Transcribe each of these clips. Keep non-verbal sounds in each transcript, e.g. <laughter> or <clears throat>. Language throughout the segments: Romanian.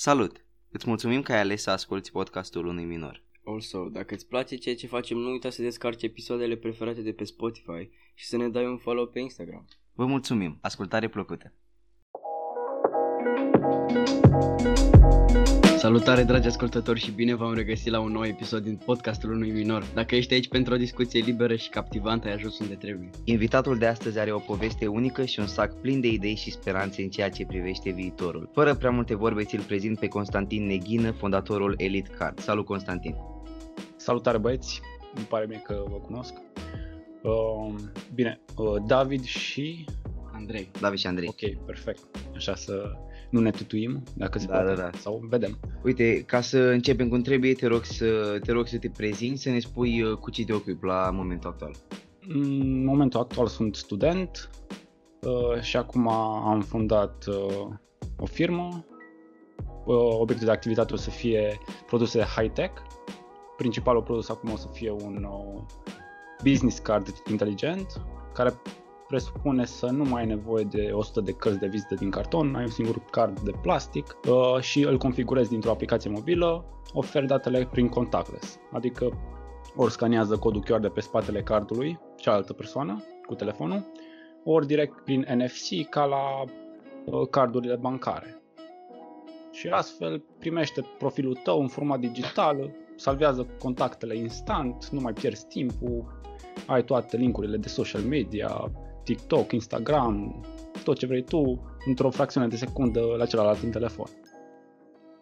Salut! Îți mulțumim că ai ales să asculti podcastul unui minor. Also, dacă îți place ceea ce facem, nu uita să descarci episoadele preferate de pe Spotify și să ne dai un follow pe Instagram. Vă mulțumim! Ascultare plăcută! Salutare dragi ascultători și bine v-am regăsit la un nou episod din podcastul unui minor. Dacă ești aici pentru o discuție liberă și captivantă, ai ajuns unde trebuie. Invitatul de astăzi are o poveste unică și un sac plin de idei și speranțe în ceea ce privește viitorul. Fără prea multe vorbe, ți-l prezint pe Constantin Neghină, fondatorul Elite Card. Salut Constantin! Salutare băieți, îmi pare mie că vă cunosc. Uh, bine, uh, David și... Andrei. David și Andrei. Ok, perfect. Așa să nu ne tutuim, dacă se Da, poate. da, da. Sau vedem. Uite, ca să începem cum trebuie, te rog să te, rog să te prezinți, să ne spui uh, cu ce te ocupi la momentul actual. În momentul actual sunt student uh, și acum am fondat uh, o firmă. Uh, obiectul de activitate o să fie produse high-tech. Principalul produs acum o să fie un uh, business card inteligent care presupune să nu mai ai nevoie de 100 de cărți de vizită din carton, ai un singur card de plastic uh, și îl configurezi dintr-o aplicație mobilă, oferi datele prin contactless, adică ori scanează codul QR de pe spatele cardului cealaltă persoană cu telefonul, ori direct prin NFC ca la uh, cardurile bancare. Și astfel primește profilul tău în format digital, salvează contactele instant, nu mai pierzi timpul, ai toate linkurile de social media, TikTok, Instagram, tot ce vrei tu, într-o fracțiune de secundă la celălalt în telefon.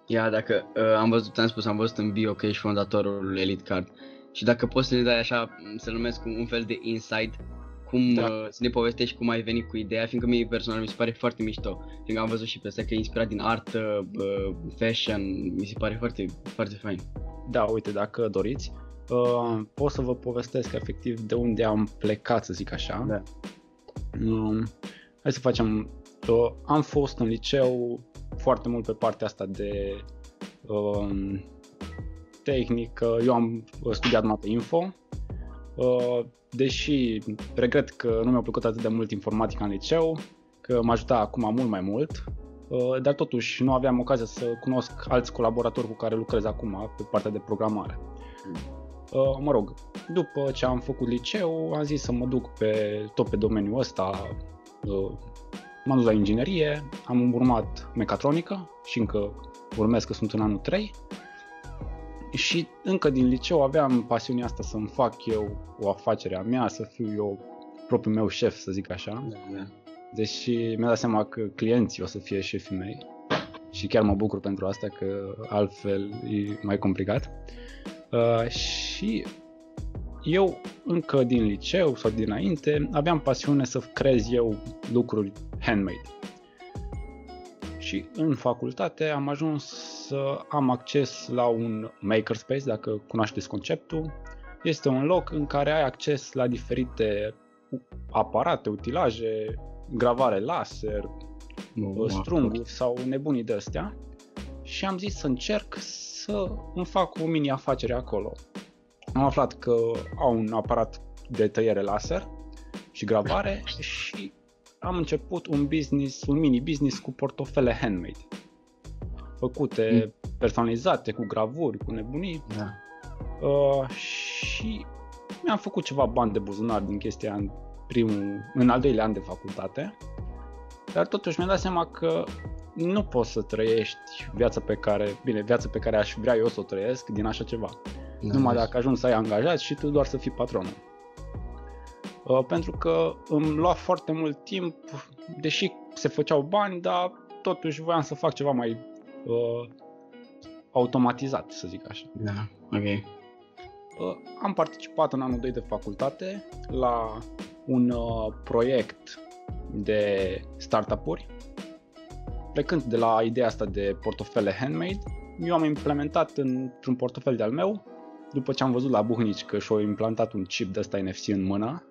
Ia, dacă uh, am văzut, am spus, am văzut în bio că ești fondatorul Elite Card și dacă poți să ne dai așa, m, să numesc un, un fel de insight, cum Da. uh, să ne povestești cum ai venit cu ideea, fiindcă mie personal mi se pare foarte mișto, fiindcă am văzut și pe asta că e inspirat din artă, uh, fashion, mi se pare foarte, foarte fain. Da, uite, dacă doriți, uh, pot să vă povestesc efectiv de unde am plecat, să zic așa. Da. Um, hai să facem. Uh, am fost în liceu foarte mult pe partea asta de um, tehnică. Eu am uh, studiat mate info. Uh, deși regret că nu mi-a plăcut atât de mult informatica în liceu, că m-a ajutat acum mult mai mult, uh, dar totuși nu aveam ocazia să cunosc alți colaboratori cu care lucrez acum pe partea de programare. Uh, mă rog, după ce am făcut liceu, am zis să mă duc pe tot pe domeniul ăsta. Uh, m-am dus la inginerie, am urmat mecatronică și încă urmez că sunt în anul 3. Și încă din liceu aveam pasiunea asta să-mi fac eu o afacere a mea, să fiu eu propriul meu șef, să zic așa. Da, da. Deși mi-am dat seama că clienții o să fie șefii mei și chiar mă bucur pentru asta că altfel e mai complicat. Uh, și eu încă din liceu sau dinainte aveam pasiune să creez eu lucruri handmade. Și în facultate am ajuns să am acces la un makerspace, dacă cunoașteți conceptul. Este un loc în care ai acces la diferite aparate, utilaje, gravare laser, Wow, strunguri sau nebunii de astea și am zis să încerc să îmi fac o mini afacere acolo. Am aflat că au un aparat de tăiere laser și gravare și am început un business, un mini business cu portofele handmade. Făcute personalizate, cu gravuri, cu nebunii Da. uh, și mi-am făcut ceva bani de buzunar din chestia în primul, în al doilea an de facultate, dar totuși mi-am dat seama că nu poți să trăiești viața pe care, bine, viața pe care aș vrea eu să o trăiesc din așa ceva. Da, Numai da. dacă ajungi să ai angajat și tu doar să fii patronul. Uh, pentru că îmi lua foarte mult timp, deși se făceau bani, dar totuși voiam să fac ceva mai uh, automatizat, să zic așa. Da, ok. Uh, am participat în anul 2 de facultate la un uh, proiect de startup-uri. Plecând de la ideea asta de portofele handmade, eu am implementat într-un portofel de-al meu, după ce am văzut la Buhnici că și-au implantat un chip de ăsta NFC în mână,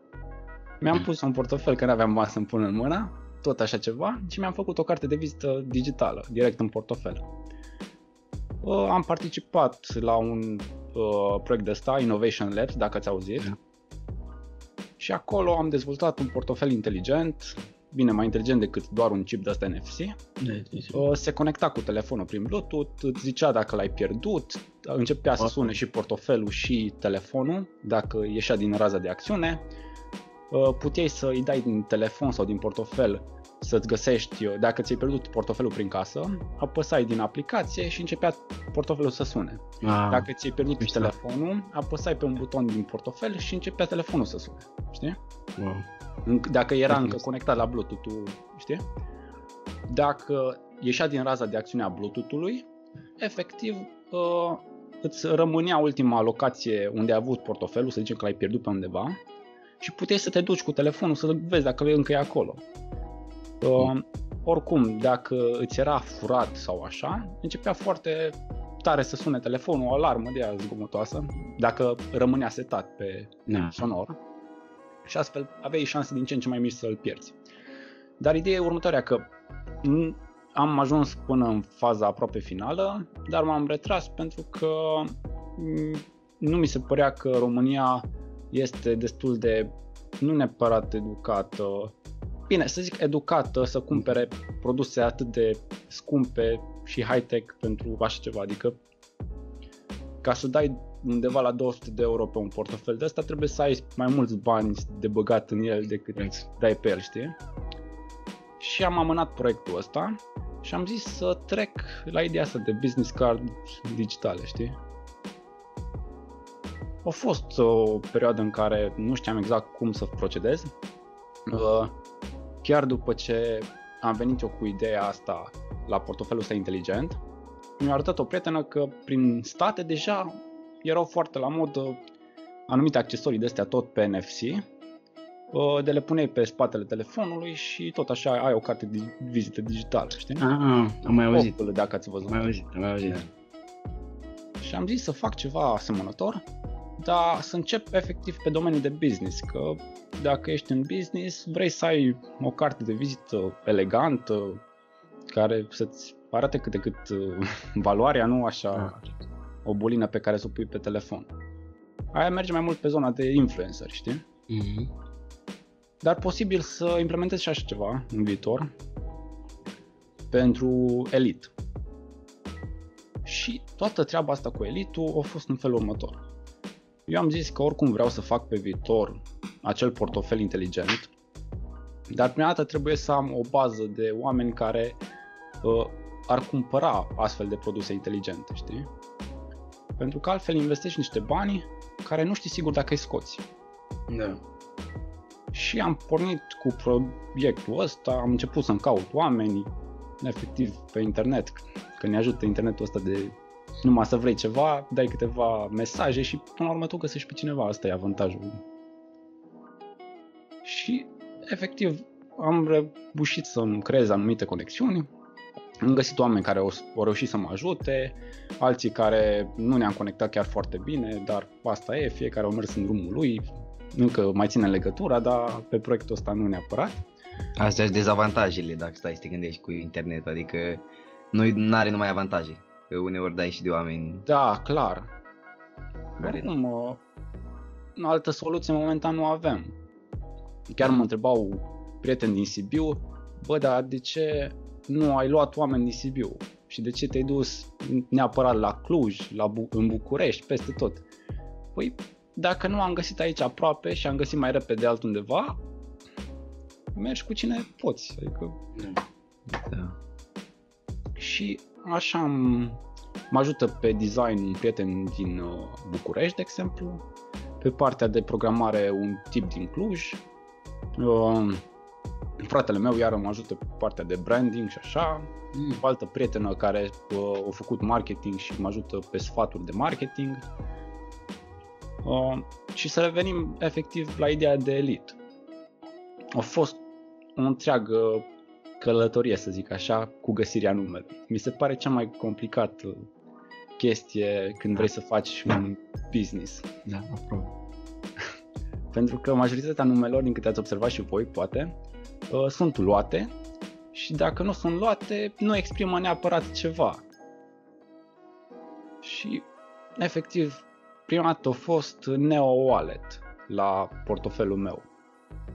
mi-am pus un portofel că nu aveam bani să-mi pun în mână, tot așa ceva, și mi-am făcut o carte de vizită digitală, direct în portofel. Uh, am participat la un uh, proiect de ăsta, Innovation Labs, dacă ați auzit. Da. Și acolo am dezvoltat un portofel inteligent bine, mai inteligent decât doar un chip de ăsta NFC, Da, uh, se conecta cu telefonul prin Bluetooth, îți zicea dacă l-ai pierdut, începea să Wow. sune și portofelul și telefonul, dacă ieșea din raza de acțiune, Uh, puteai să îi dai din telefon sau din portofel să-ți găsești, uh, dacă ți-ai pierdut portofelul prin casă, apăsai din aplicație și începea portofelul să sune. Ah, Dacă ți-ai pierdut mișto. telefonul, apăsai pe un buton din portofel și începea telefonul să sune, știi? wow. Înc- Dacă era Foarte încă mișto. conectat la Bluetooth-ul, știi? Dacă ieșea din raza de acțiune a Bluetooth-ului, efectiv uh, îți rămânea ultima locație unde ai avut portofelul, să zicem că l-ai pierdut pe undeva, și puteai să te duci cu telefonul să vezi dacă încă e acolo. Uh, oricum, dacă îți era furat sau așa, începea foarte tare să sune telefonul, o alarmă de aia zgomotoasă, dacă rămânea setat pe Da. sonor și astfel aveai șanse din ce în ce mai mici să-l pierzi. Dar ideea e următoarea că n- am ajuns până în faza aproape finală, dar m-am retras pentru că m, nu mi se părea că România este destul de, nu neapărat educată, bine, să zic educată să cumpere produse atât de scumpe și high-tech pentru așa ceva, adică ca să dai undeva la 200 de euro pe un portofel de ăsta, trebuie să ai mai mulți bani de băgat în el decât Corect. dai pe el, știi? Și am amânat proiectul ăsta și am zis să trec la ideea asta de business card digitale, știi? A fost o perioadă în care nu știam exact cum să procedez. Uh, Chiar după ce am venit eu cu ideea asta la portofelul ăsta inteligent, mi-a arătat o prietenă că prin state deja erau foarte la modă anumite accesorii de astea tot pe NFC, uh, de le puneai pe spatele telefonului și tot așa ai o carte de vizită digitală, știi? Ah, am mai auzit. Opel, dacă ați văzut. Am mai auzit, am mai auzit. da. Și am zis să fac ceva asemănător, dar să încep efectiv pe domeniul de business, că dacă ești în business, vrei să ai o carte de vizită elegantă, care să-ți arate cât de cât uh, <laughs> valoarea, nu așa Ah, o bulină pe care să o pui pe telefon. Aia merge mai mult pe zona de influencer, știi? mhm. Dar posibil să implementez și așa ceva în viitor pentru elit. Și toată treaba asta cu elitul a fost în felul următor. Eu am zis că oricum vreau să fac pe viitor acel portofel inteligent, dar prima dată trebuie să am o bază de oameni care uh, ar cumpăra astfel de produse inteligente, știi? Pentru că altfel investești niște bani care nu știi sigur dacă îi scoți. Da. Și am pornit cu proiectul ăsta, am început să-mi caut oameni, efectiv pe internet, că ne ajută internetul ăsta de numai să vrei ceva, dai câteva mesaje și până la urmă tu găsești pe cineva, asta e avantajul. Și efectiv am reușit să-mi creez anumite conexiuni, am găsit oameni care au, au reușit să mă ajute, alții care nu ne-am conectat chiar foarte bine, dar asta e, fiecare au mers în drumul lui, încă mai ține legătura, dar pe proiectul ăsta nu neapărat. Astea sunt dezavantajele dacă stai să te gândești cu internet, adică nu are numai avantaje. Că uneori dai și de oameni Da, clar. care... Oricum, uh, altă soluție momentan nu avem. Chiar mă întrebau prieteni din Sibiu, bă, dar de ce nu ai luat oameni din Sibiu? Și de ce te-ai dus neapărat la Cluj, la Bu- în București, peste tot? Păi, dacă nu am găsit aici aproape și am găsit mai repede altundeva, mergi cu cine poți. Adică Da. și așa am, mă ajută pe design un prieten din uh, București, de exemplu, pe partea de programare un tip din Cluj, uh, fratele meu iară mă ajută pe partea de branding și așa, Mm. o altă prietenă care uh, a făcut marketing și mă ajută pe sfaturi de marketing. Uh, și să revenim efectiv la ideea de elit. A fost o întreagă călătorie, să zic așa, cu găsirea numelui. Mi se pare cea mai complicată chestie când vrei să faci un business. Da, aproape. <laughs> Pentru că majoritatea numelor, din câte ați observat și voi, poate, uh, sunt luate și dacă nu sunt luate, nu exprimă neapărat ceva. Și, efectiv, prima dată a fost Neo Wallet la portofelul meu.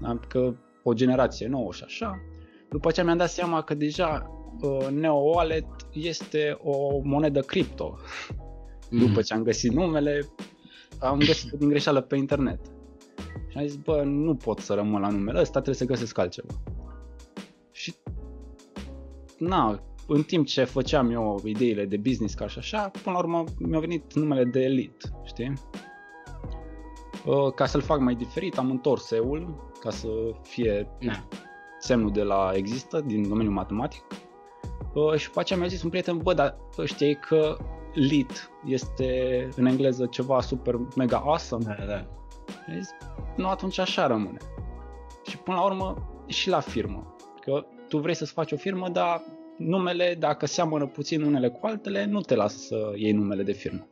Adică o generație nouă și așa. După ce mi-am dat seama că deja uh, Neo Wallet este o monedă cripto. Mm. După ce am găsit numele, am găsit din greșeală pe internet. Și am zis, bă, nu pot să rămân la numele ăsta, trebuie să găsesc altceva. Și, na, în timp ce făceam eu ideile de business ca și așa, până la urmă mi-a venit numele de Elite, știi? Uh, ca să-l fac mai diferit, am întors eul ca să fie Na. semnul de la există din domeniul matematic. Uh, și după aceea mi-a zis un prieten, bă, dar știi că lit este în engleză ceva super mega awesome. Da, da. Și zis, nu, atunci așa rămâne. Și până la urmă și la firmă. Că tu vrei să-ți faci o firmă, dar numele, dacă seamănă puțin unele cu altele, nu te lasă să iei numele de firmă.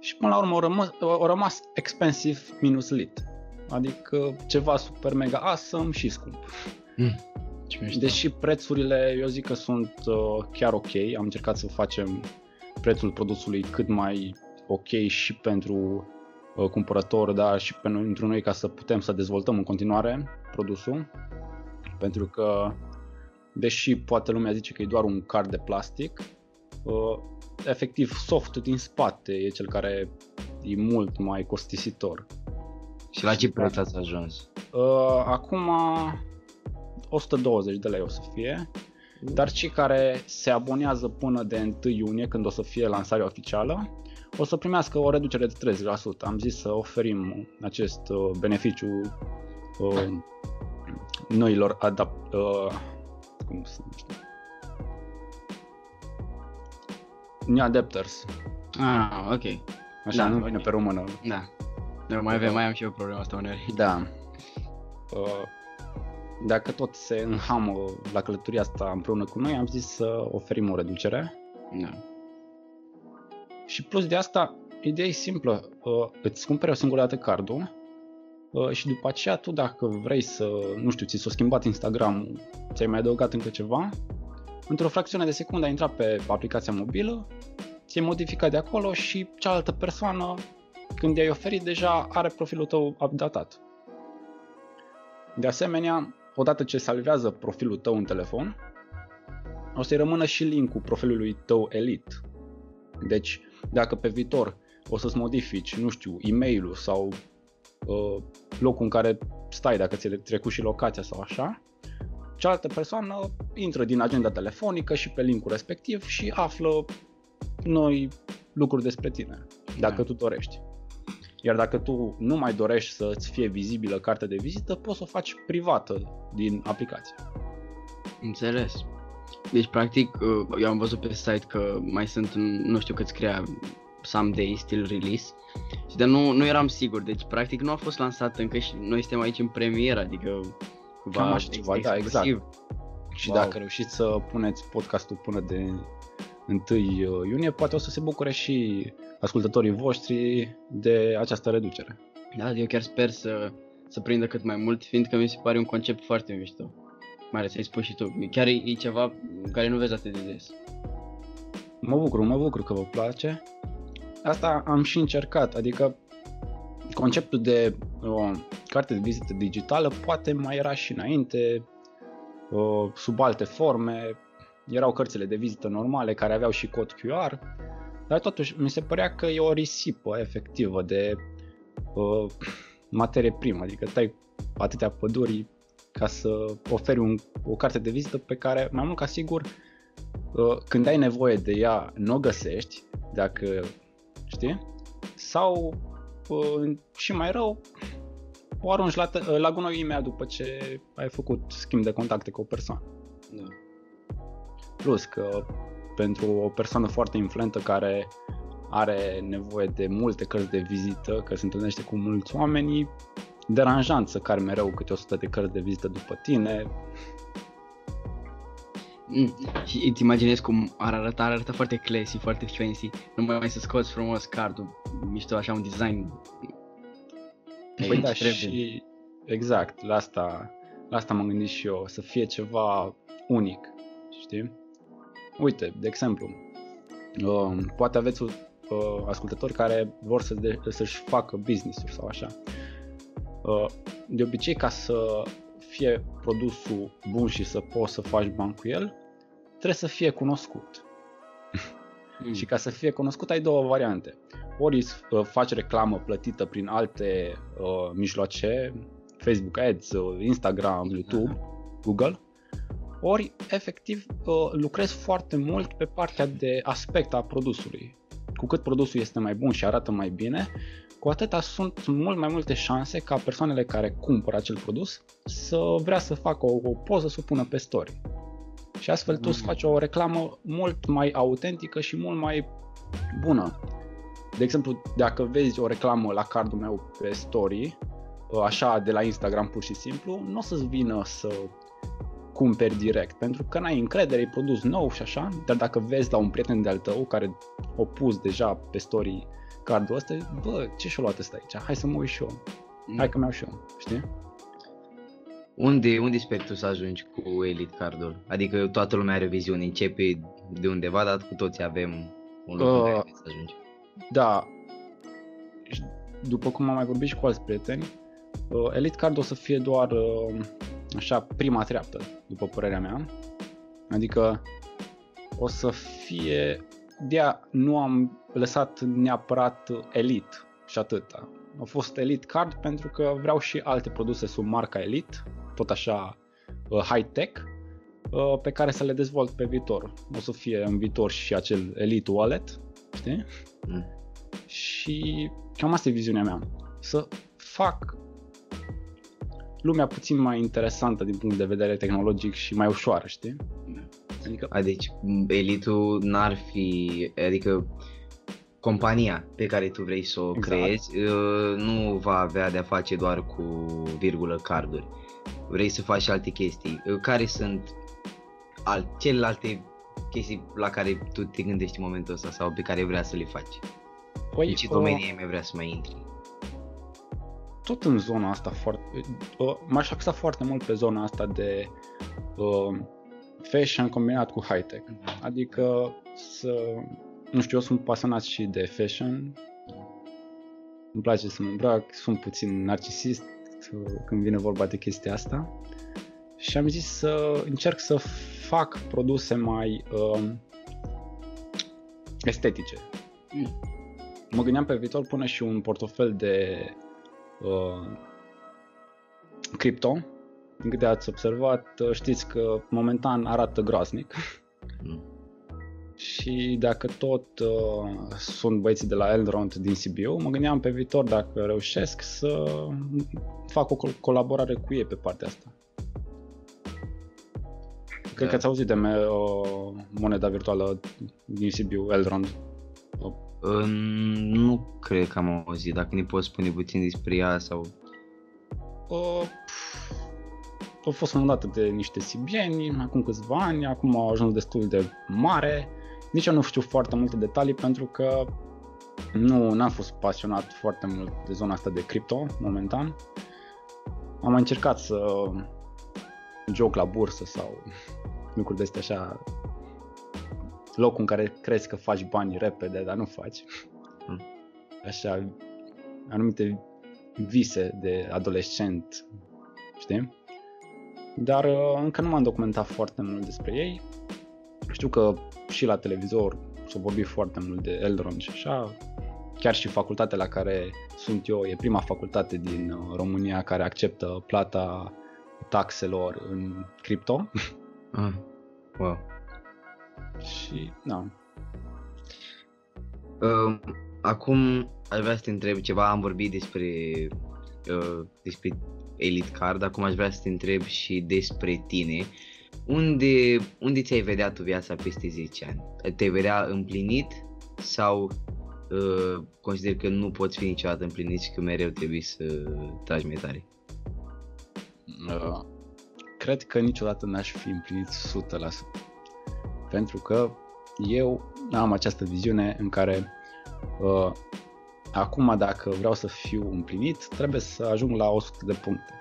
Și până la urmă au rămas, au rămas expensive minus lit. Adică ceva super mega awesome și scump. Mm. Deși prețurile, eu zic că sunt uh, chiar ok, am încercat să facem prețul produsului cât mai ok și pentru uh, cumpărător, dar și pentru noi ca să putem să dezvoltăm în continuare produsul. Pentru că, deși poate lumea zice că e doar un card de plastic, uh, efectiv softul din spate e cel care e mult mai costisitor. Și la ce preț ați ajuns? Uh, acum 120 de lei o să fie, dar cei care se abonează până de 1 iunie, când o să fie lansarea oficială, o să primească o reducere de 30%. Am zis să oferim acest uh, beneficiu uh, noilor adapt, uh, cum să știu, new adapters. Ah, ok. Așa, da, nu vine okay. pe română. Da. Nu, mai, avem, mai am și eu problema asta uneori. Da. <laughs> Uh, dacă tot se înhamă la călătoria asta împreună cu noi, am zis să oferim o reducere. Da. Și plus de asta, ideea e simplă. Uh, îți cumperi o singură dată cardul uh, și după aceea tu dacă vrei să, nu știu, ți s-a schimbat Instagram, ți-ai mai adăugat încă ceva, într-o fracțiune de secundă ai intrat pe aplicația mobilă, ți-ai modificat de acolo și cealaltă persoană, când i-ai oferit, deja are profilul tău updatat. De asemenea, odată ce salvează profilul tău în telefon, o să-i rămână și linkul profilului tău Elite. Deci, dacă pe viitor o să-ți modifici, nu știu, e mail sau uh, locul în care stai, dacă ți-ai trecut și locația sau așa, cealaltă persoană intră din agenda telefonică și pe linkul respectiv și află noi lucruri despre tine, dacă da. tu dorești. Iar dacă tu nu mai dorești să-ți fie vizibilă cartea de vizită, poți să o faci privată din aplicație. Înțeles. Deci, practic, uh, eu am văzut pe site că mai sunt, nu știu cât scria, someday still release, dar nu, nu eram sigur, deci practic nu a fost lansat încă și noi suntem aici în premieră, adică Cam așa ceva, da, exact. Și wow. dacă reușiți să puneți podcastul până de 1 uh, iunie, poate o să se bucure și ascultătorii voștri de această reducere. Da, eu chiar sper să, să prindă cât mai mult, fiindcă mi se pare un concept foarte mișto. Mai ales ai spus și tu, chiar e, e ceva care nu vezi atât de des. Mă bucur, mă bucur că vă place. Asta am și încercat, adică conceptul de o carte de vizită digitală poate mai era și înainte, o, sub alte forme, erau cărțile de vizită normale care aveau și cod QR, dar totuși mi se părea că e o risipă efectivă de o, materie primă, adică tai atâtea păduri ca să oferi un, o carte de vizită pe care mai mult ca sigur când ai nevoie de ea nu o găsești, dacă știi, sau și mai rău, o arunci la, la gunoi imediat după ce ai făcut schimb de contacte cu o persoană. Da. Plus că pentru o persoană foarte influentă care are nevoie de multe cărți de vizită, că se întâlnește cu mulți oameni, deranjant să cari mereu câte 100 de cărți de vizită după tine. Mm. Și îți imaginezi cum ar arăta, ar arăta foarte classy, foarte fancy, nu mai să scoți frumos cardul, mișto așa un design Păi da, și exact, la asta, la asta m-am gândit și eu, să fie ceva unic, știi? Uite, de exemplu, uh, poate aveți uh, ascultători care vor să de, să-și facă business-uri sau așa. Uh, de obicei, ca să fie produsul bun și să poți să faci bani cu el, trebuie să fie cunoscut. <laughs> Mm. și ca să fie cunoscut ai două variante. Ori uh, faci reclamă plătită prin alte uh, mijloace, Facebook Ads, uh, Instagram, YouTube, Google, ori efectiv uh, lucrezi foarte mult pe partea de aspect a produsului. Cu cât produsul este mai bun și arată mai bine, cu atâta sunt mult mai multe șanse ca persoanele care cumpără acel produs să vrea să facă o, o poză să o pună pe story. Și astfel tu îți mm. faci o reclamă mult mai autentică și mult mai bună. De exemplu, dacă vezi o reclamă la cardul meu pe story, așa de la Instagram pur și simplu, nu o să-ți vină să cumperi direct, pentru că n-ai încredere, e produs nou și așa, dar dacă vezi la un prieten de-al tău care o pus deja pe story cardul ăsta, bă, ce și-a luat ăsta aici? Hai să mă uit și eu. Mm. Hai că mi-au și eu, știi? Unde, unde speri tu să ajungi cu Elite Cardul? Adică toată lumea are viziune, începe de undeva, dar cu toții avem un loc uh, să ajungi. Da. După cum am mai vorbit și cu alți prieteni, uh, Elite Card o să fie doar uh, așa prima treaptă, după părerea mea. Adică o să fie de nu am lăsat neapărat Elite și atâta. A fost Elite Card pentru că vreau și alte produse sub marca Elite, tot așa uh, high-tech, uh, pe care să le dezvolt pe viitor. O să fie în viitor și acel Elite Wallet, știi? Mm. Și cam asta e viziunea mea. Să fac lumea puțin mai interesantă din punct de vedere tehnologic și mai ușoară, știi? Adică... A, deci Elitul n-ar fi, adică compania pe care tu vrei să o exact. creezi uh, nu va avea de-a face doar cu virgulă carduri. Vrei să faci alte chestii. Uh, care sunt al, celelalte chestii la care tu te gândești în momentul ăsta sau pe care vrea să le faci? Păi, în ce domenii uh, mai vrea să mai intri? Tot în zona asta foarte... Uh, m-aș axa foarte mult pe zona asta de uh, fashion combinat cu high-tech. Mhm. Adică să nu știu, eu sunt pasionat și de fashion. Îmi place să mă îmbrac, sunt puțin narcisist când vine vorba de chestia asta. Și am zis să încerc să fac produse mai uh, estetice. Mm. Mă gândeam pe viitor până și un portofel de uh, cripto. Din câte ați observat, știți că momentan arată groaznic. Mm și dacă tot uh, sunt băieții de la Elrond din Sibiu, mă gândeam pe viitor dacă reușesc să fac o colaborare cu ei pe partea asta. Cred da. că ați auzit de me- o moneda virtuală din Sibiu, Elrond. Uh, nu cred că am auzit, dacă ne poți spune puțin despre ea sau... Uh, a fost fondată de niște sibieni acum câțiva ani, acum au ajuns destul de mare nici eu nu știu foarte multe detalii pentru că nu am fost pasionat foarte mult de zona asta de cripto momentan. Am încercat să joc la bursă sau <laughs> lucruri de astea așa locul în care crezi că faci bani repede, dar nu faci. Hmm. Așa, anumite vise de adolescent, știi? Dar uh, încă nu m-am documentat foarte mult despre ei. Știu că și la televizor s-a vorbit foarte mult de Eldron și așa. Chiar și facultatea la care sunt eu e prima facultate din uh, România care acceptă plata taxelor în cripto. Ah, wow. și, da. Uh, acum aș vrea să te întreb ceva, am vorbit despre, uh, despre Elite Card, acum aș vrea să te întreb și despre tine. Uh, unde, unde ți-ai vedea tu viața peste 10 ani? Te-ai vedea împlinit sau uh, consider că nu poți fi niciodată împlinit și că mereu trebuie să tragi mai tare? Uh, cred că niciodată n-aș fi împlinit 100%. Pentru că eu am această viziune în care uh, acum dacă vreau să fiu împlinit, trebuie să ajung la 100 de puncte.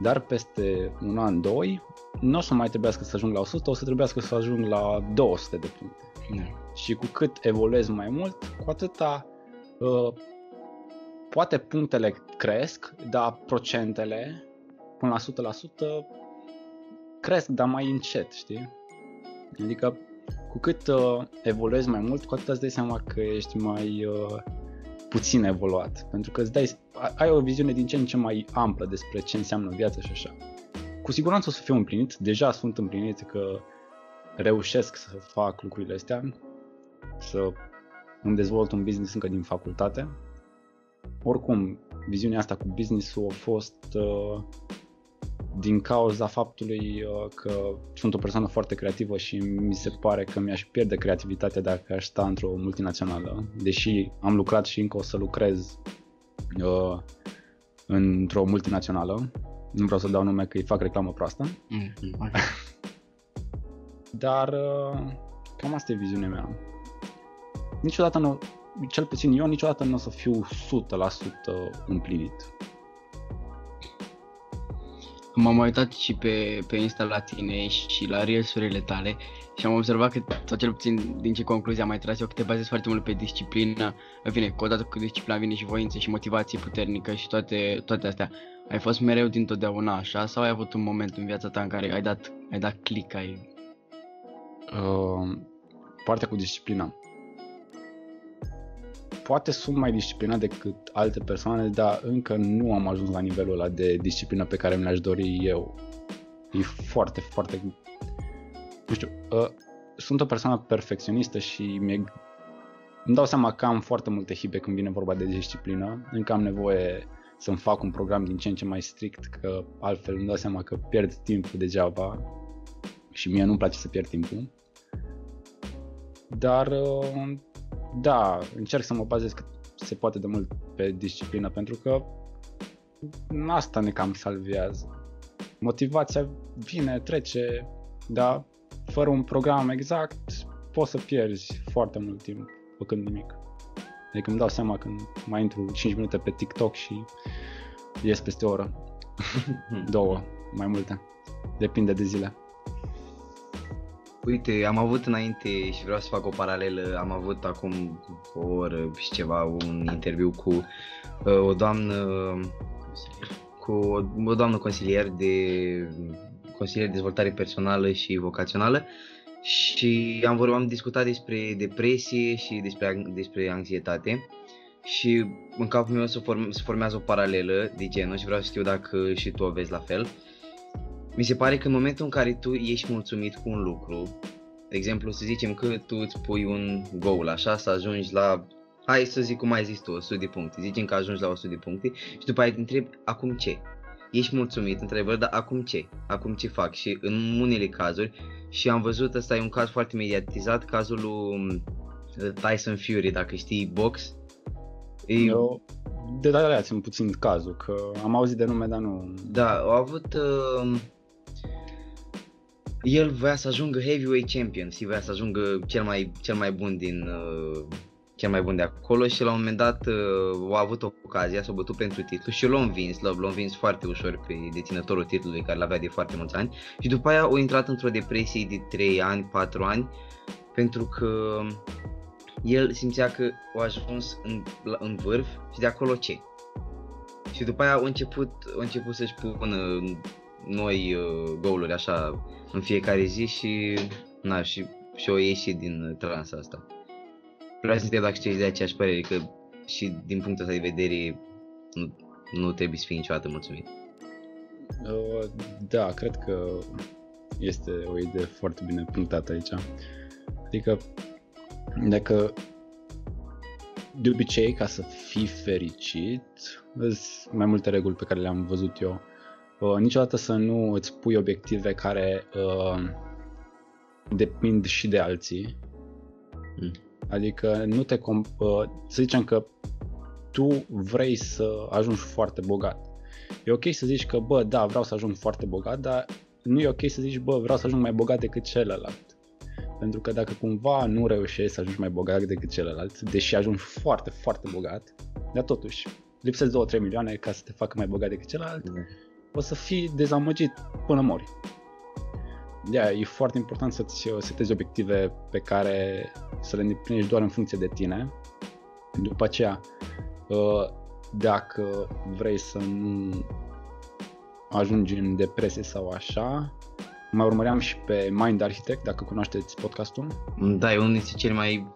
Dar peste un an, doi, nu o să mai trebuiască să ajung la 100, o să trebuiască să ajung la 200 de puncte. Da. Și cu cât evoluez mai mult, cu atâta uh, poate punctele cresc, dar procentele până la 100% cresc, dar mai încet, știi? Adică cu cât uh, evoluezi mai mult, cu atât îți dai seama că ești mai uh, puțin evoluat. Pentru că îți dai, ai o viziune din ce în ce mai amplă despre ce înseamnă viața și așa. Cu siguranță o să fiu împlinit, deja sunt împlinit că reușesc să fac lucrurile astea, să îmi dezvolt un business încă din facultate. Oricum, viziunea asta cu business-ul a fost uh, din cauza faptului uh, că sunt o persoană foarte creativă și mi se pare că mi-aș pierde creativitatea dacă aș sta într-o multinațională, deși am lucrat și încă o să lucrez uh, într-o multinațională. Nu vreau să dau nume că îi fac reclamă proastă. Mm, <laughs> Dar uh, cam asta e viziunea mea. Niciodată nu, cel puțin eu niciodată nu o să fiu 100% împlinit m-am mai uitat și pe, pe Insta la tine și la reels tale și am observat că, sau cel puțin din ce concluzie am mai tras eu, că te bazezi foarte mult pe disciplină. Bine, că odată cu disciplina vine și voință și motivație puternică și toate, toate astea. Ai fost mereu dintotdeauna așa sau ai avut un moment în viața ta în care ai dat, ai dat click, ai... Uh, partea cu disciplina poate sunt mai disciplinat decât alte persoane, dar încă nu am ajuns la nivelul ăla de disciplină pe care mi-aș dori eu. E foarte, foarte... Nu știu, uh, sunt o persoană perfecționistă și mi îmi dau seama că am foarte multe hibe când vine vorba de disciplină. Încă am nevoie să-mi fac un program din ce în ce mai strict, că altfel îmi dau seama că pierd timpul degeaba și mie nu-mi place să pierd timpul. Dar uh, da, încerc să mă bazez cât se poate de mult pe disciplină, pentru că asta ne cam salvează. Motivația vine, trece, dar fără un program exact poți să pierzi foarte mult timp făcând nimic. Adică îmi dau seama când mai intru 5 minute pe TikTok și ies peste o oră, <laughs> două, mai multe. Depinde de zile. Uite, am avut înainte și vreau să fac o paralelă, am avut acum o oră și ceva un interviu cu uh, o doamnă cu o, o doamnă consilier de consilier de dezvoltare personală și vocațională și am vorbit, am discutat despre depresie și despre, despre anxietate și în capul meu se, form, se formează o paralelă de genul și vreau să știu dacă și tu o vezi la fel. Uh, mi se pare că în momentul în care tu ești mulțumit cu un lucru, de exemplu, să zicem că tu îți pui un goal așa, să ajungi la, hai să zic cum ai zis tu, 100 de puncte, zicem că ajungi la 100 de puncte și după aia te întrebi, acum ce? Ești mulțumit, întrebăr, dar acum ce? Acum ce fac? Și în unele cazuri, și am văzut, ăsta e un caz foarte mediatizat, cazul lui uh, Tyson Fury, dacă știi box. E... Eu de data țin puțin cazul, că am auzit de nume, dar nu... Da, au avut... Uh, el voia să ajungă heavyweight champion și voia să ajungă cel mai, cel mai bun din uh, cel mai bun de acolo și la un moment dat uh, a avut ocazia să o bătut pentru titlu și l-a învins, l-a, l-a învins foarte ușor pe deținătorul titlului care l-avea de foarte mulți ani și după aia a intrat într-o depresie de 3 ani, 4 ani pentru că el simțea că a ajuns în, în vârf și de acolo ce? Și după aia a început, a început să-și pună noi uh, goluri așa în fiecare zi și, na, și, și o ieși din transa asta. Vreau să te dacă știți de aceeași părere, că și din punctul ăsta de vedere nu, nu trebuie să fii niciodată mulțumit. Uh, da, cred că este o idee foarte bine punctată aici. Adică, dacă de obicei, ca să fii fericit, sunt mai multe reguli pe care le-am văzut eu. Uh, niciodată să nu îți pui obiective care uh, depind și de alții. Mm. Adică nu te comp- uh, să zicem că tu vrei să ajungi foarte bogat. E ok să zici că, bă, da, vreau să ajung foarte bogat, dar nu e ok să zici, bă, vreau să ajung mai bogat decât celălalt. Pentru că dacă cumva nu reușești să ajungi mai bogat decât celălalt, deși ajungi foarte, foarte bogat, dar totuși lipsesc 2-3 milioane ca să te facă mai bogat decât celălalt, mm o să fii dezamăgit până mori. De e foarte important să-ți setezi obiective pe care să le îndeplinești doar în funcție de tine. După aceea, ă, dacă vrei să nu ajungi în depresie sau așa. Mai urmăream și pe Mind Architect, dacă cunoașteți podcastul. Da, e unul dintre cele mai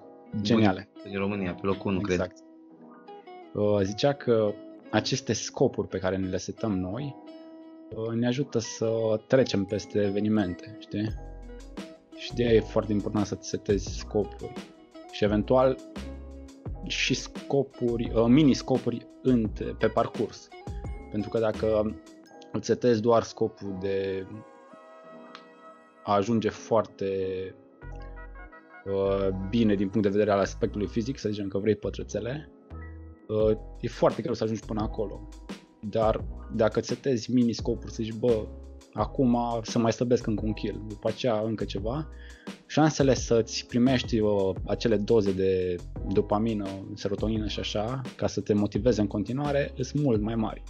Geniale. buni din România, pe locul 1, cred. Exact. Uh, Zicea că aceste scopuri pe care ne le setăm noi uh, ne ajută să trecem peste evenimente, știi? Și de aia e foarte important să-ți setezi scopuri. Și eventual și scopuri, uh, mini-scopuri în, pe parcurs. Pentru că dacă îți setezi doar scopul de a ajunge foarte uh, bine din punct de vedere al aspectului fizic, să zicem că vrei pătrățele, uh, e foarte greu să ajungi până acolo. Dar dacă îți setezi mini scopuri, să zici, bă, acum să mai slăbesc încă un kill, după aceea încă ceva, șansele să-ți primești uh, acele doze de dopamină, serotonină și așa, ca să te motiveze în continuare, sunt mult mai mari.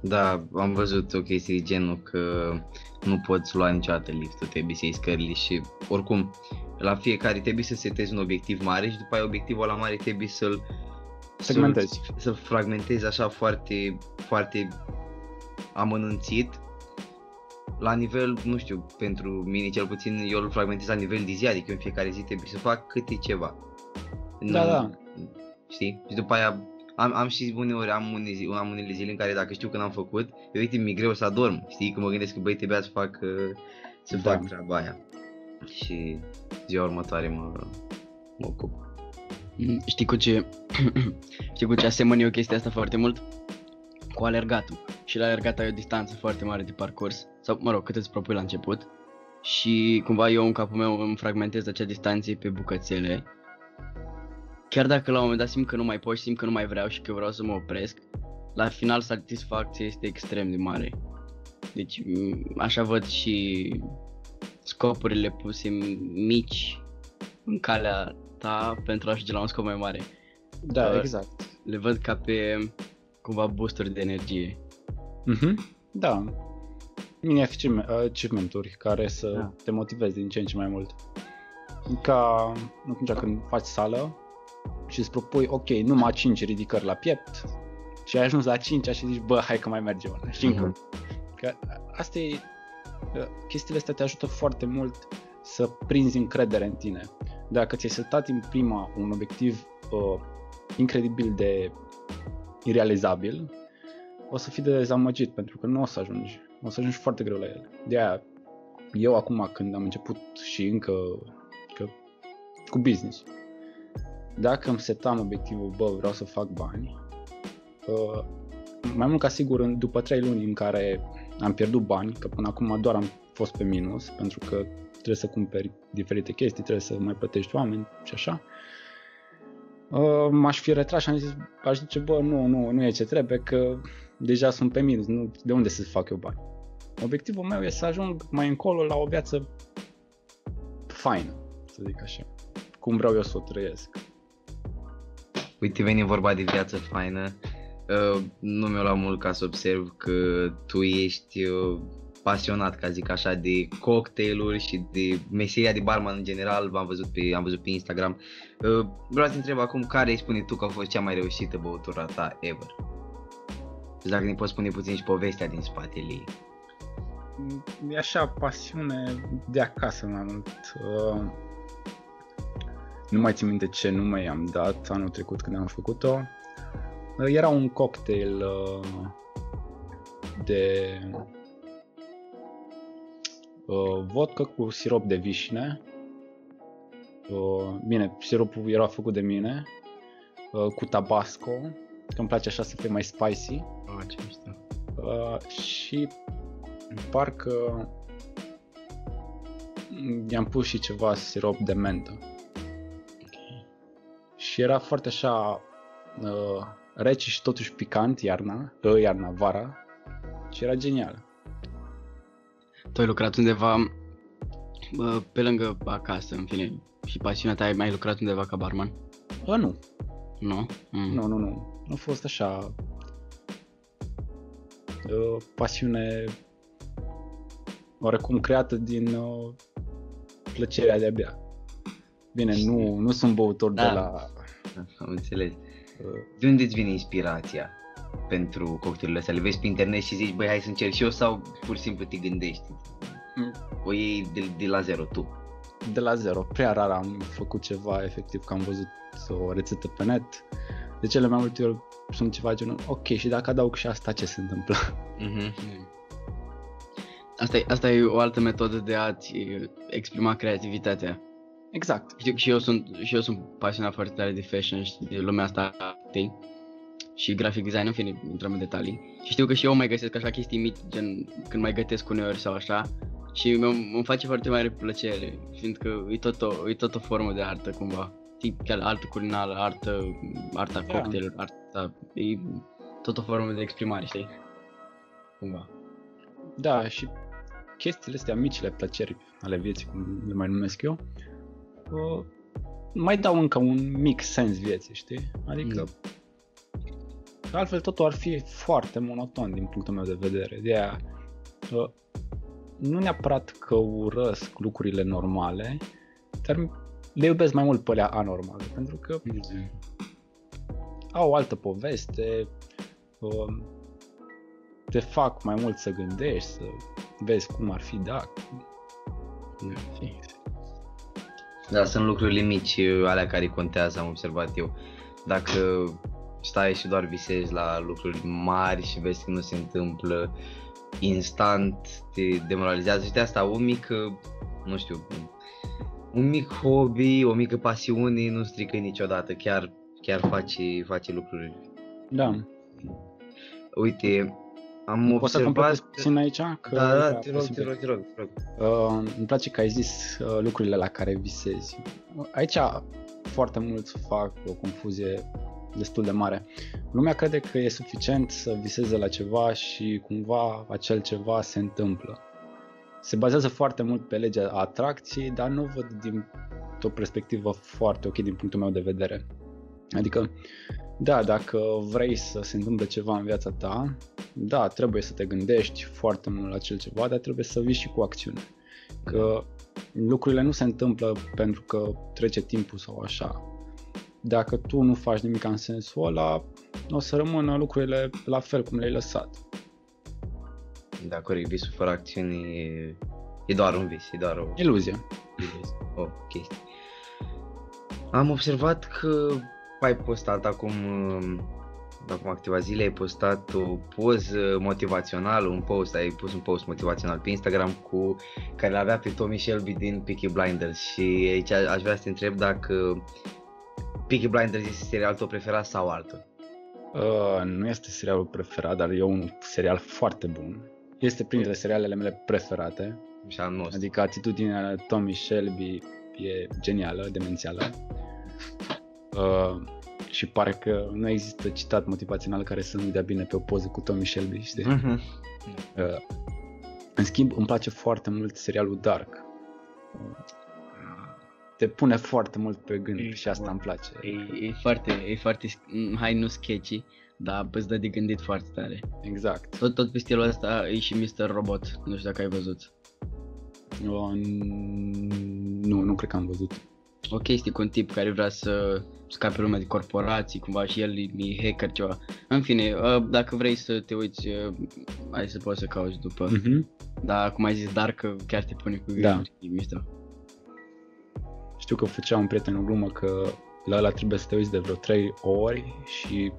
Da, am văzut o chestie de genul că nu poți lua niciodată liftul, trebuie să iei scările și oricum la fiecare trebuie să setezi un obiectiv mare și după aia obiectivul la mare trebuie să-l Segmentezi. Să, să fragmentezi așa foarte, foarte amănunțit la nivel, nu știu, pentru mine cel puțin eu îl fragmentez la nivel de zi, adică eu în fiecare zi trebuie să fac câte ceva. Da, da. Știi? Și după aia am, am și uneori, am, une zi, am unele zile în care dacă știu că n-am făcut, uite, mi-e greu să adorm, știi? Că mă gândesc că băi, trebuia să fac, uh, să Da. fac treaba aia. Și ziua următoare mă, mă ocup. Mm, Știi cu ce, <clears throat> știi cu ce asemăn eu chestia asta foarte mult? Cu alergatul. Și la alergat ai o distanță foarte mare de parcurs, sau mă rog, cât îți propui la început. Și cumva eu în capul meu îmi fragmentez acea distanță pe bucățele. Chiar dacă la un moment dat simt că nu mai pot și simt că nu mai vreau și că vreau să mă opresc, la final satisfacția este extrem de mare. Deci m, așa văd și scopurile puse mici în calea ta pentru a ajunge la un scop mai mare. Da, Uh, exact. Le văd ca pe cumva boosturi de energie. Mhm. Da. Mini achievement- achievement-uri care să Da. te motivezi din ce în ce mai mult. Ca atunci când faci sală și îți propui, ok, numai 5 ridicări la piept și ai ajuns la 5 și zici, bă, hai că mai merge una și încă. Mhm. Că asta e, chestiile astea te ajută foarte mult să prinzi încredere în tine. Dacă ți-ai setat în prima un obiectiv uh, incredibil de irealizabil, o să fii dezamăgit pentru că nu o să ajungi. O să ajungi foarte greu la el. De aia, eu acum când am început și încă că, cu business, dacă îmi setam obiectivul, bă, vreau să fac bani, uh, mai mult ca sigur, în, după 3 luni în care am pierdut bani, că până acum doar am fost pe minus, pentru că trebuie să cumperi diferite chestii, trebuie să mai plătești oameni și așa, uh, m-aș fi retras și am zis, aș zice, bă, nu, nu, nu e ce trebuie, că deja sunt pe minus, nu, de unde să fac eu bani? Obiectivul meu e să ajung mai încolo la o viață faină, să zic așa, cum vreau eu să o trăiesc. Uite, veni vorba de viață faină. Uh, nu mi-o luat mult ca să observ că tu ești uh, pasionat, ca zic așa, de cocktailuri și de meseria de barman în general, v-am văzut pe, am văzut pe Instagram. Uh, vreau să te întreb acum care îi spune tu că a fost cea mai reușită băutura ta ever? Și dacă ne poți spune puțin și povestea din spatele ei. E așa pasiune de acasă mai mult. Uh, nu mai țin minte ce nume i-am dat anul trecut când am făcut-o. Uh, era un cocktail uh, de uh, vodka cu sirop de vișine. Uh, bine, siropul era făcut de mine, uh, cu tabasco, că îmi place așa să fie mai spicy. Oh, ce mișto. Uh, și parcă i-am pus și ceva sirop de mentă. Și era foarte așa uh, rece și totuși picant iarna, uh, iarna, vara. Și era genial. Tu ai lucrat undeva bă, pe lângă acasă, în fine, și pasiunea ta ai mai lucrat undeva ca barman? Uh, nu, Nu? Mm. nu, nu, nu. A fost așa uh, pasiune oarecum creată din uh, plăcerea de a bea. Bine, nu, nu sunt băutor de Da. la Am înțeles. uh, De unde îți vine inspirația? Pentru cocktailurile astea? Le vezi pe internet și zici, băi, hai să încerc și eu sau pur și simplu te gândești? Mm. O iei de, de la zero, tu. De la zero. Prea rar am făcut ceva efectiv că am văzut o rețetă pe net. De cele mai multe ori sunt ceva genul, ok, și dacă adaug și asta, ce se întâmplă? Mm-hmm. <laughs> Asta e, asta e o altă metodă de a-ți exprima creativitatea. Exact. Știu că și eu sunt, și eu sunt pasionat foarte tare de fashion și de lumea asta a artei și graphic design, în fine, intrăm în detalii. Și știu că și eu mai găsesc așa chestii mici, gen când mai gătesc uneori sau așa. Și îmi face foarte mare plăcere, fiindcă e tot o, e tot o formă de artă cumva. Tip, chiar artă culinară, artă, arta Da. cocktailuri, arta, e tot o formă de exprimare, știi? Cumva. Da, și chestiile astea, micile plăceri ale vieții, cum le mai numesc eu, uh, mai dau încă un mic sens vieții, știi? Adică, că altfel totul ar fi foarte monoton din punctul meu de vedere. De aia, uh, nu neapărat că urăsc lucrurile normale, dar le iubesc mai mult pe alea anormale, pentru că au o altă poveste, uh, te fac mai mult să gândești, să vezi cum ar fi dacă. Da, sunt lucrurile mici, uh, alea care contează, am observat eu. Dacă stai și doar visezi la lucruri mari și vezi că nu se întâmplă instant, te demoralizează și de asta un mic, uh, nu știu, un mic hobby, o mică pasiune nu strică niciodată, chiar, chiar face, face lucruri. Da, Uite, am Poți să observat... completez puțin aici? Că Da, da, uite, te rog, puțin te pe- rog, te rog, te rog. Uh, îmi place că ai zis uh, lucrurile la care visezi. Aici foarte mulți fac o confuzie destul de mare. Lumea crede că e suficient să viseze la ceva și cumva acel ceva se întâmplă. Se bazează foarte mult pe legea atracției, dar nu o văd din o perspectivă foarte ok din punctul meu de vedere. Adică, da, dacă vrei să se întâmple ceva în viața ta, da, trebuie să te gândești foarte mult la acel ceva, dar trebuie să vii și cu acțiune. Că lucrurile nu se întâmplă pentru că trece timpul sau așa. Dacă tu nu faci nimic în sensul ăla, o să rămână lucrurile la fel cum le-ai lăsat. Da, corect, visul fără acțiune e, e doar un vis, e doar o, Iluzie. o chestie. Am observat că ai postat acum, um, acum câteva zile, ai postat o poză motivațională, un post, ai pus un post motivațional pe Instagram cu care l-avea pe Tommy Shelby din Peaky Blinders și aici aș vrea să te întreb dacă Peaky Blinders este serialul tău preferat sau altul. Uh, nu este serialul preferat, dar e un serial foarte bun. Este printre serialele mele preferate. Și al nostru. Adică atitudinea Tommy Shelby e genială, demențială. Uh, și pare că nu există citat motivațional care să nu dea bine pe o poză cu Tommy Shelby, știi? Mhm. Uh, în schimb, îmi place foarte mult serialul Dark. Uh, Te pune foarte mult pe gând E și asta bun. îmi place. E, e foarte, e foarte, m, hai nu sketchy, dar îți dă de gândit foarte tare. Exact. Tot, tot pe stilul ăsta e și Mr. Robot, nu știu dacă ai văzut. Uh, nu, nu cred că am văzut. O chestie cu un tip care vrea să scape lumea de corporații, cumva și el e, e hacker ceva. În fine, uh, dacă vrei să te uiți, uh, hai să poți să cauți după. Mhm. Dar cum ai zis, Dark uh, chiar te pune cu Da. gânduri, e mișto. Știu că făcea un prieten o glumă că la ăla trebuie să te uiți de vreo 3 ori și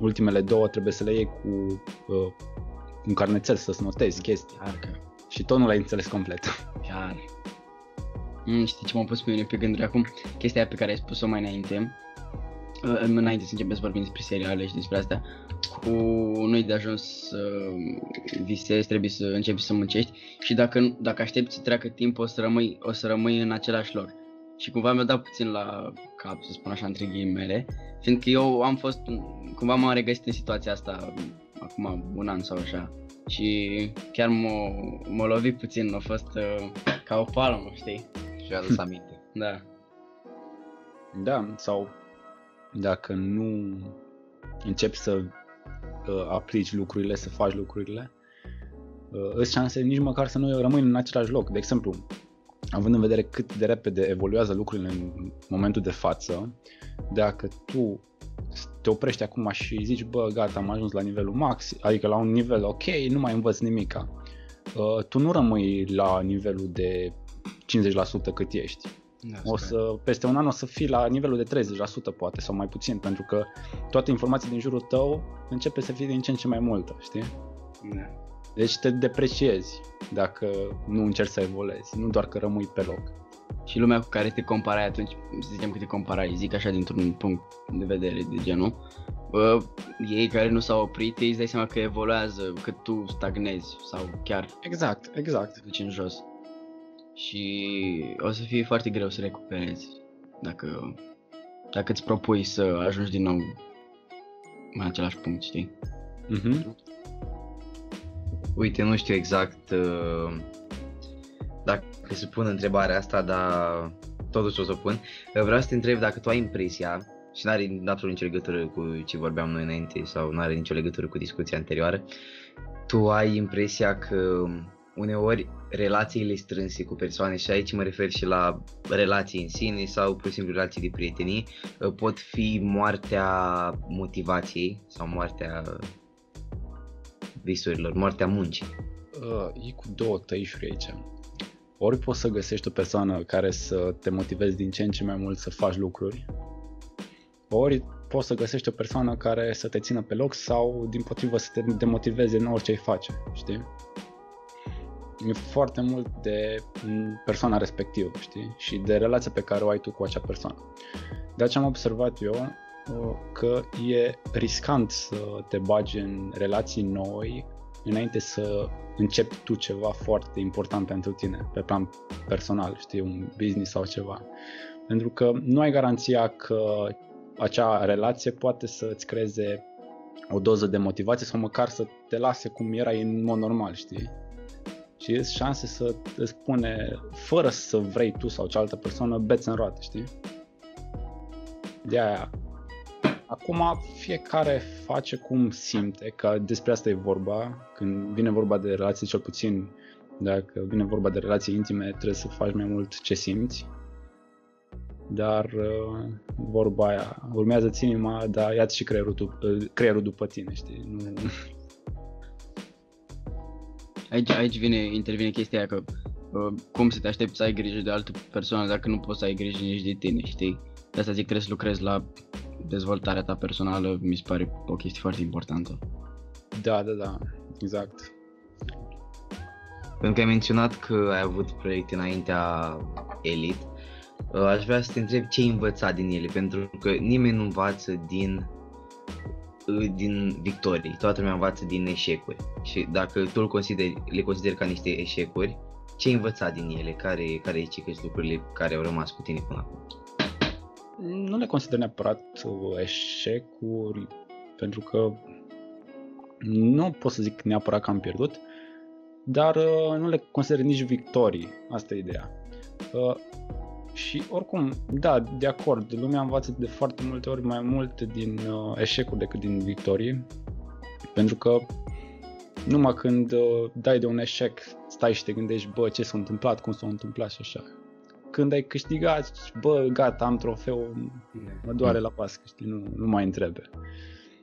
ultimele două trebuie să le iei cu uh, un carnețel să-ți notezi chestii. Chiar că, Și tot nu l-ai înțeles complet. chiar. Mm, știi ce m-a pus pe mine pe gânduri acum? Chestia aia pe care ai spus-o mai înainte. Uh, înainte să începem să vorbim despre seriale și despre astea, cu nu de ajuns să visezi, trebuie să începi să muncești și dacă, nu- dacă aștepți să treacă timp o să rămâi, o să rămâi în același loc. Și cumva mi-a dat puțin la cap, să spun așa, între ghilimele, fiindcă eu am fost, cumva m-am regăsit în situația asta acum un an sau așa. Și chiar m-a, m-a lovit puțin, a fost uh, ca o palmă, știi? Și a adus aminte. <laughs> Da. Da, sau dacă nu începi să uh, aplici lucrurile, să faci lucrurile, uh, îți șanse nici măcar să nu rămâi în același loc. De exemplu, având în vedere cât de repede evoluează lucrurile în momentul de față, dacă tu te oprești acum și zici, bă, gata, am ajuns la nivelul max, adică la un nivel ok, nu mai învăț nimica. Uh, tu nu rămâi la nivelul de 50% cât ești. Da, o să, peste un an o să fii la nivelul de 30% poate sau mai puțin, pentru că toate informația din jurul tău începe să fie din ce în ce mai multă, știi? Da. Deci te depreciezi dacă nu încerci să evoluezi, nu doar că rămâi pe loc. Și lumea cu care te comparai atunci, să zicem că te comparai, zic așa dintr-un punct de vedere de genul, bă, ei care nu s-au oprit, îți dai seama că evoluează, că tu stagnezi sau chiar Exact, exact. te duci în jos. Și o să fie foarte greu să recuperezi dacă, dacă îți propui să ajungi din nou în același punct, știi? Mhm. Uite, nu știu exact uh, dacă se pun întrebarea asta, dar totuși o să o pun. Vreau să te întreb dacă tu ai impresia, și nu are absolut nicio legătură cu ce vorbeam noi înainte sau nu are nicio legătură cu discuția anterioară, tu ai impresia că uneori relațiile strânse cu persoane, și aici mă refer și la relații în sine sau pur și simplu relații de prietenie, pot fi moartea motivației sau moartea visurilor, moartea muncii. Uh, e cu două tăișuri aici. Ori poți să găsești o persoană care să te motivezi din ce în ce mai mult să faci lucruri, ori poți să găsești o persoană care să te țină pe loc sau din potrivă să te demotiveze în orice ai face, știi? E foarte mult de persoana respectivă, știi? Și de relația pe care o ai tu cu acea persoană. De aceea am observat eu uh, că e riscant să te bagi în relații noi înainte să începi tu ceva foarte important pentru tine, pe plan personal, știi, un business sau ceva. Pentru că nu ai garanția că acea relație poate să îți creeze o doză de motivație sau măcar să te lase cum erai în mod normal, știi? Și sunt șanse să îți spune, fără să vrei tu sau cealaltă persoană, beți în roate, știi? De aia Acum fiecare face cum simte, că despre asta e vorba. Când vine vorba de relații, cel puțin dacă vine vorba de relații intime, trebuie să faci mai mult ce simți. Dar uh, vorba aia, urmează-ți inima, dar ia-ți și creierul, tu, uh, creierul după tine, știi? Nu... <laughs> Aici, aici vine, intervine chestia aia că uh, cum să te aștepți să ai grijă de altă persoană dacă nu poți să ai grijă nici de tine, știi? De asta zic trebuie să lucrezi la dezvoltarea ta personală mi se pare o chestie foarte importantă. Da, da, da, exact. Pentru că ai menționat că ai avut proiecte înaintea Elite, uh, aș vrea să te întreb ce ai învățat din ele, pentru că nimeni nu învață din uh, din victorii, toată lumea învață din eșecuri și dacă tu le consideri, le consideri ca niște eșecuri, ce ai învățat din ele, care, care e lucrurile care au rămas cu tine până acum? Nu le consider neapărat eșecuri, pentru că nu pot să zic neapărat că am pierdut, dar uh, nu le consider nici victorii, asta e ideea. Uh, și oricum, da, de acord, lumea învață de foarte multe ori mai mult din uh, eșecuri decât din victorii, pentru că numai când dai de un eșec, stai și te gândești, bă, ce s-a întâmplat, cum s-a întâmplat și așa când ai câștigat, bă, gata, am trofeu, mă doare la pască, știi, nu, nu mai întrebe.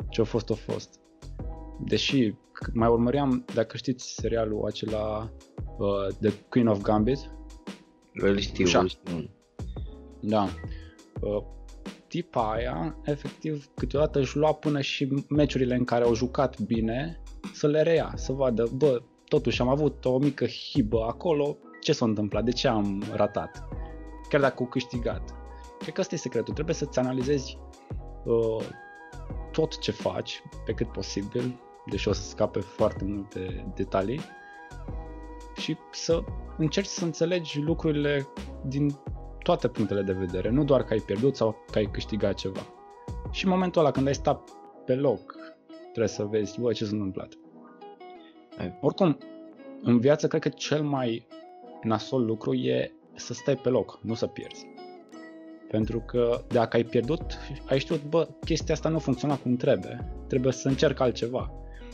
Ce-a fost, a fost. Deși mai urmăream, dacă știți serialul acela uh, The Queen of Gambit. Îl știu, îl știu. Da. Uh, tipa aia, efectiv, câteodată își lua până și meciurile în care au jucat bine să le reia, să vadă, bă, totuși am avut o mică hibă acolo, ce s-a întâmplat, de ce am ratat chiar dacă au câștigat. Cred că ăsta e secretul. Trebuie să-ți analizezi uh, tot ce faci, pe cât posibil, deși o să scape foarte multe detalii, și să încerci să înțelegi lucrurile din toate punctele de vedere, nu doar că ai pierdut sau că ai câștigat ceva. Și în momentul ăla când ai stat pe loc, trebuie să vezi, bă, ce s-a întâmplat. Oricum, în viață cred că cel mai nasol lucru e să stai pe loc, nu să pierzi. Pentru că dacă ai pierdut, ai știut, bă, chestia asta nu funcționa cum trebuie, trebuie să încerc altceva.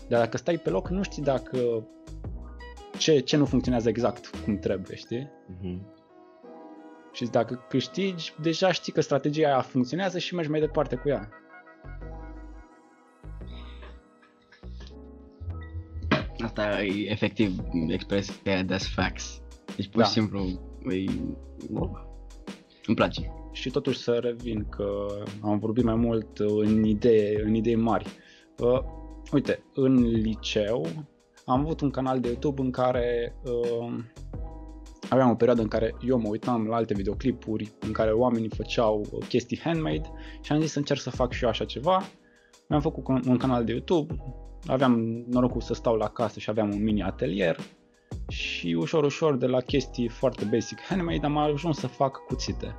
Dar dacă stai pe loc, nu știi dacă ce, ce nu funcționează exact cum trebuie, știi? Mm-hmm. Și dacă câștigi, deja știi că strategia aia funcționează și mergi mai departe cu ea. Asta e efectiv expresia that's facts. Deci pur da. și da. simplu e... Îmi place. Și totuși să revin că am vorbit mai mult în idei, în idei mari. Uh, uite, în liceu am avut un canal de YouTube în care uh, aveam o perioadă în care eu mă uitam la alte videoclipuri în care oamenii făceau uh, chestii handmade și am zis să încerc să fac și eu așa ceva. Mi-am făcut un- un canal de YouTube, aveam norocul să stau la casă și aveam un mini atelier și ușor, ușor de la chestii foarte basic handmade am ajuns să fac cuțite.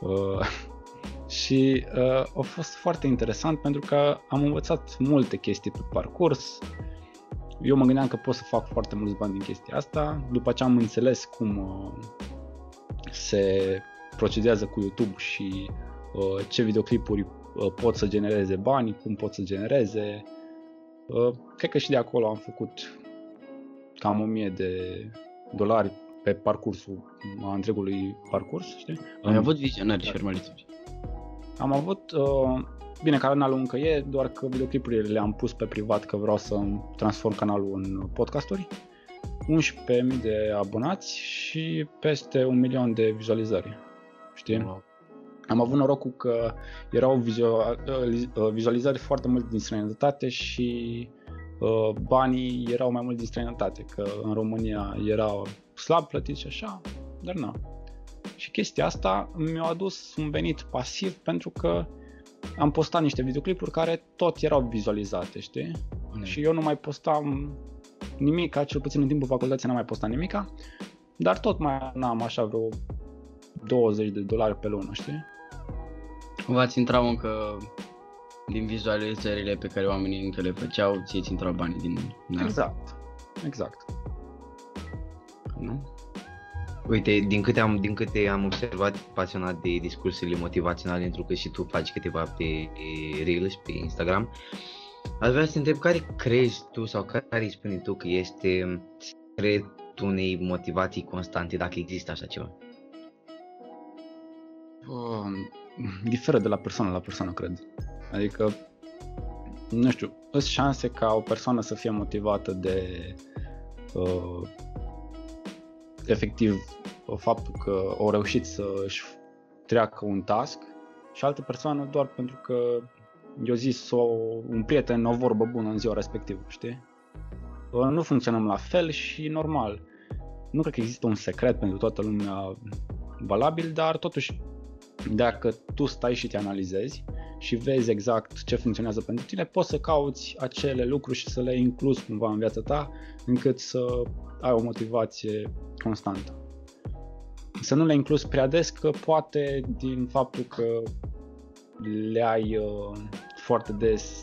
Uh, <laughs> și uh, a fost foarte interesant pentru că am învățat multe chestii pe parcurs. Eu mă gândeam că pot să fac foarte mulți bani din chestia asta. După ce am înțeles cum uh, se procedează cu YouTube și uh, ce videoclipuri uh, pot să genereze bani, cum pot să genereze, uh, cred că și de acolo am făcut cam 1000 de dolari pe parcursul a întregului parcurs, știi? Ai În- avut vizionări și Da. urmăritori. am avut, uh, bine, canalul încă e, doar că videoclipurile le-am pus pe privat că vreau să transform canalul în podcasturi. 11.000 de abonați și peste un milion de vizualizări. Știi? Wow. Am avut norocul că erau vizua- uh, vizualizări foarte mult din străinătate și uh, banii erau mai mult din străinătate, că în România erau slab plătiți și așa, dar nu. Și chestia asta mi-a adus un venit pasiv pentru că am postat niște videoclipuri care tot erau vizualizate, știi? Mm. Și eu nu mai postam nimica, cel puțin în timpul facultății n-am mai postat nimica, dar tot mai am așa vreo 20 de dolari pe lună, știi? V-ați intrau încă din vizualizările pe care oamenii încă le făceau, ție ți intrau banii din... din asta, Exact. Exact. Nu? Uite, din câte am, din câte am observat pasionat de discursurile motivaționale, pentru că și tu faci câteva pe pe Reels, pe Instagram, aș vrea să te întreb care crezi tu sau care îi spune tu că este secretul unei motivații constante, dacă există așa ceva? Um, diferă de la persoană la persoană, cred. Adică, nu știu, sunt șanse ca o persoană să fie motivată de uh, efectiv faptul că au reușit să își treacă un task și altă persoană doar pentru că i-a zis o, un prieten o vorbă bună în ziua respectivă, știi? Uh, Nu funcționăm la fel și normal. Nu cred că există un secret pentru toată lumea valabil, dar totuși dacă tu stai și te analizezi și vezi exact ce funcționează pentru tine, poți să cauți acele lucruri și să le incluzi cumva în viața ta, încât să ai o motivație constantă. Să nu le incluzi prea des, că poate din faptul că le ai uh, foarte des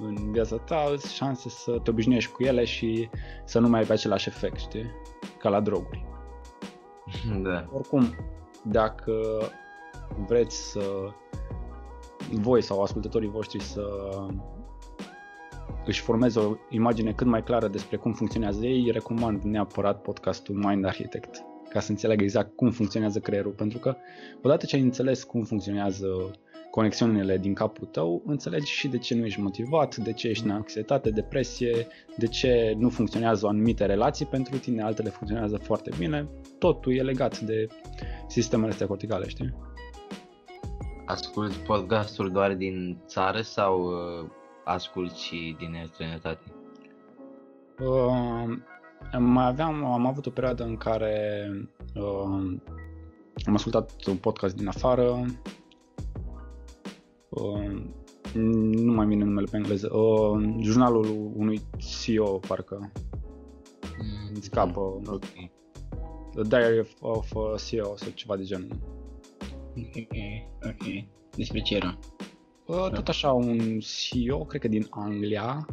în viața ta, sunt șanse să te obișnuiești cu ele și să nu mai ai același efect, știi? Ca la droguri. Da. Oricum, dacă vreți să voi sau ascultătorii voștri să își formeze o imagine cât mai clară despre cum funcționează ei, recomand neapărat podcastul Mind Architect ca să înțeleagă exact cum funcționează creierul, pentru că odată ce ai înțeles cum funcționează conexiunile din capul tău, înțelegi și de ce nu ești motivat, de ce ești în anxietate, depresie, de ce nu funcționează anumite relații pentru tine, altele funcționează foarte bine. Totul e legat de sistemele astea corticale, știi? Asculti podcasturi doar din țară sau uh, asculti și din străinătate? Uh, mai aveam, am avut o perioadă în care uh, am ascultat un podcast din afară, uh, nu mai vine numele pe engleză, uh, jurnalul unui CEO, parcă, îmi scapă, Ok. The Diary of, of a CEO sau ceva de genul. Ok, ok. Despre ce era? Uh, tot așa un CEO, cred că din Anglia,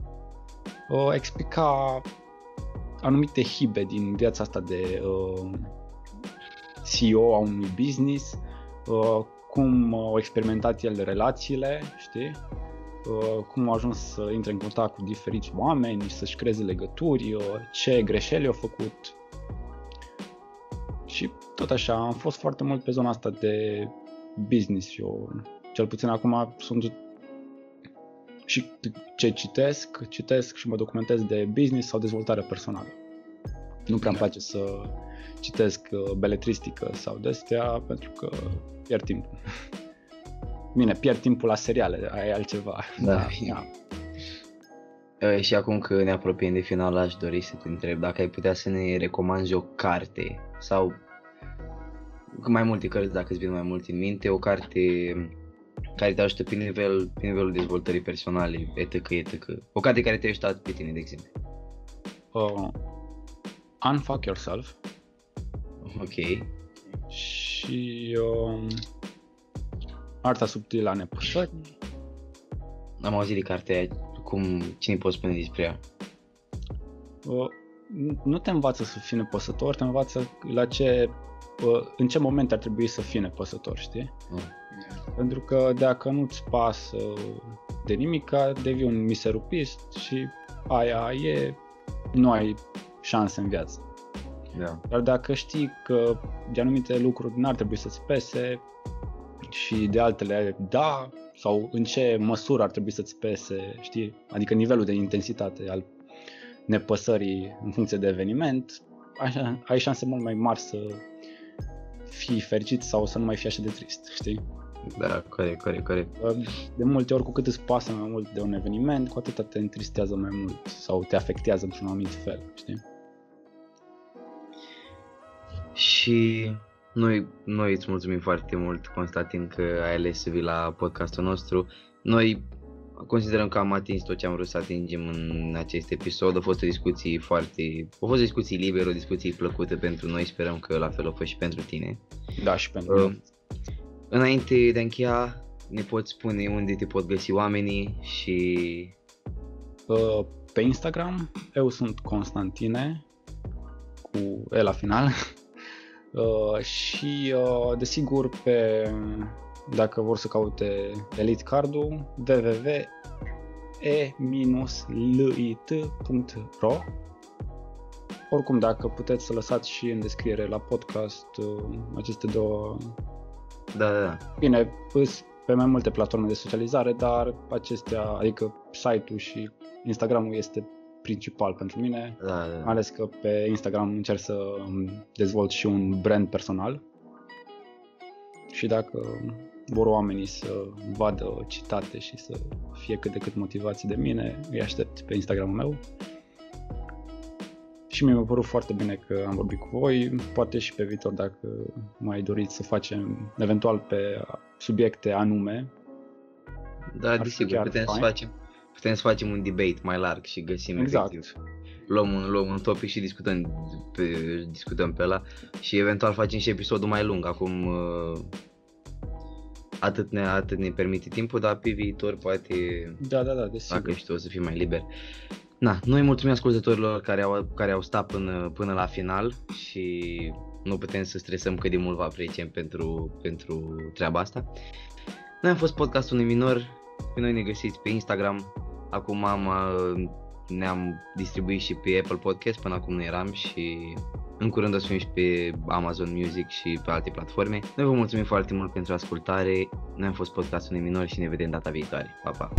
uh, explica anumite hibe din viața asta de uh, CEO a unui business, uh, cum au experimentat el relațiile, știi? Uh, cum a ajuns să intre în contact cu diferiți oameni, să-și creeze legături, uh, ce greșeli au făcut. Și tot așa, am fost foarte mult pe zona asta de business și eu cel puțin acum sunt și ce citesc, citesc și mă documentez de business sau dezvoltare personală. Nu prea îmi place să citesc uh, beletristică sau de astea pentru că pierd timp. <laughs> Bine, pierd timpul la seriale, aia e altceva. Da. <laughs> da. Uh, și acum că ne apropiem de final, aș dori să te întreb dacă ai putea să ne recomanzi o carte sau mai multe cărți, dacă îți vin mai mult în minte, o carte care te ajută pe, nivel, pe nivelul dezvoltării personale, etc., etc. O carte care te-a ajutat pe tine, de exemplu. Uh, Unfuck Yourself. Ok. Și uh, Arta subtilă a nepăsării. Am auzit de cartea aia, cum, cine poți spune despre ea? Uh, nu te învață să fii nepăsător, te învață la ce, uh, în ce moment ar trebui să fii nepăsător, știi? Uh. Pentru că dacă nu-ți pasă de nimic, devii un miserupist și aia e, nu ai șanse în viață. Da. Dar dacă știi că de anumite lucruri n-ar trebui să-ți pese și de altele da, sau în ce măsură ar trebui să-ți pese, știi? Adică nivelul de intensitate al nepăsării în funcție de eveniment, așa, ai șanse mult mai mari să fii fericit sau să nu mai fii așa de trist, știi? Da, corect, corect, corect. De multe ori, cu cât îți pasă mai mult de un eveniment, cu atât te întristează mai mult sau te afectează într-un anumit fel, știi? Și noi, noi îți mulțumim foarte mult, Constantin, că ai ales să vii la podcastul nostru. Noi considerăm că am atins tot ce am vrut să atingem în acest episod. A fost o discuție foarte... A fost o discuție liberă, o discuție plăcută pentru noi. Sperăm că la fel o fost și pentru tine. Da, și pentru uh, Înainte de a încheia, ne poți spune unde te pot găsi oamenii și... Uh, pe Instagram, eu sunt Constantine, cu E la final. <laughs> Uh, și uh, desigur pe dacă vor să caute Elite Cardul www.e-lit.ro Oricum, dacă puteți să lăsați și în descriere la podcast uh, aceste două... Da, da, da. Bine, pe mai multe platforme de socializare, dar acestea, adică site-ul și Instagramul este principal pentru mine, da, da. da. ales că pe Instagram încerc să dezvolt și un brand personal și dacă vor oamenii să vadă citate și să fie cât de cât motivați de mine, îi aștept pe Instagramul meu. Și mie mi-a părut foarte bine că am vorbit cu voi, poate și pe viitor dacă mai doriți să facem eventual pe subiecte anume. Da, desigur, putem să facem putem să facem un debate mai larg și găsim exact. efectiv. Luăm un, luăm un topic și discutăm pe, discutăm pe ăla și eventual facem și episodul mai lung. Acum uh, atât ne, atât ne permite timpul, dar pe viitor poate da, da, da, desigur. dacă și tu o să fii mai liber. Na, noi mulțumim ascultătorilor care au, care au stat până, până la final și nu putem să stresăm cât de mult vă apreciem pentru, pentru treaba asta. Noi am fost podcastul unui minor, pe noi ne găsiți pe Instagram, Acum am, uh, ne-am distribuit și pe Apple Podcast, până acum nu eram și în curând o să fim și pe Amazon Music și pe alte platforme. Noi vă mulțumim foarte mult pentru ascultare. Noi am fost podcastul minor și ne vedem data viitoare. Pa, pa!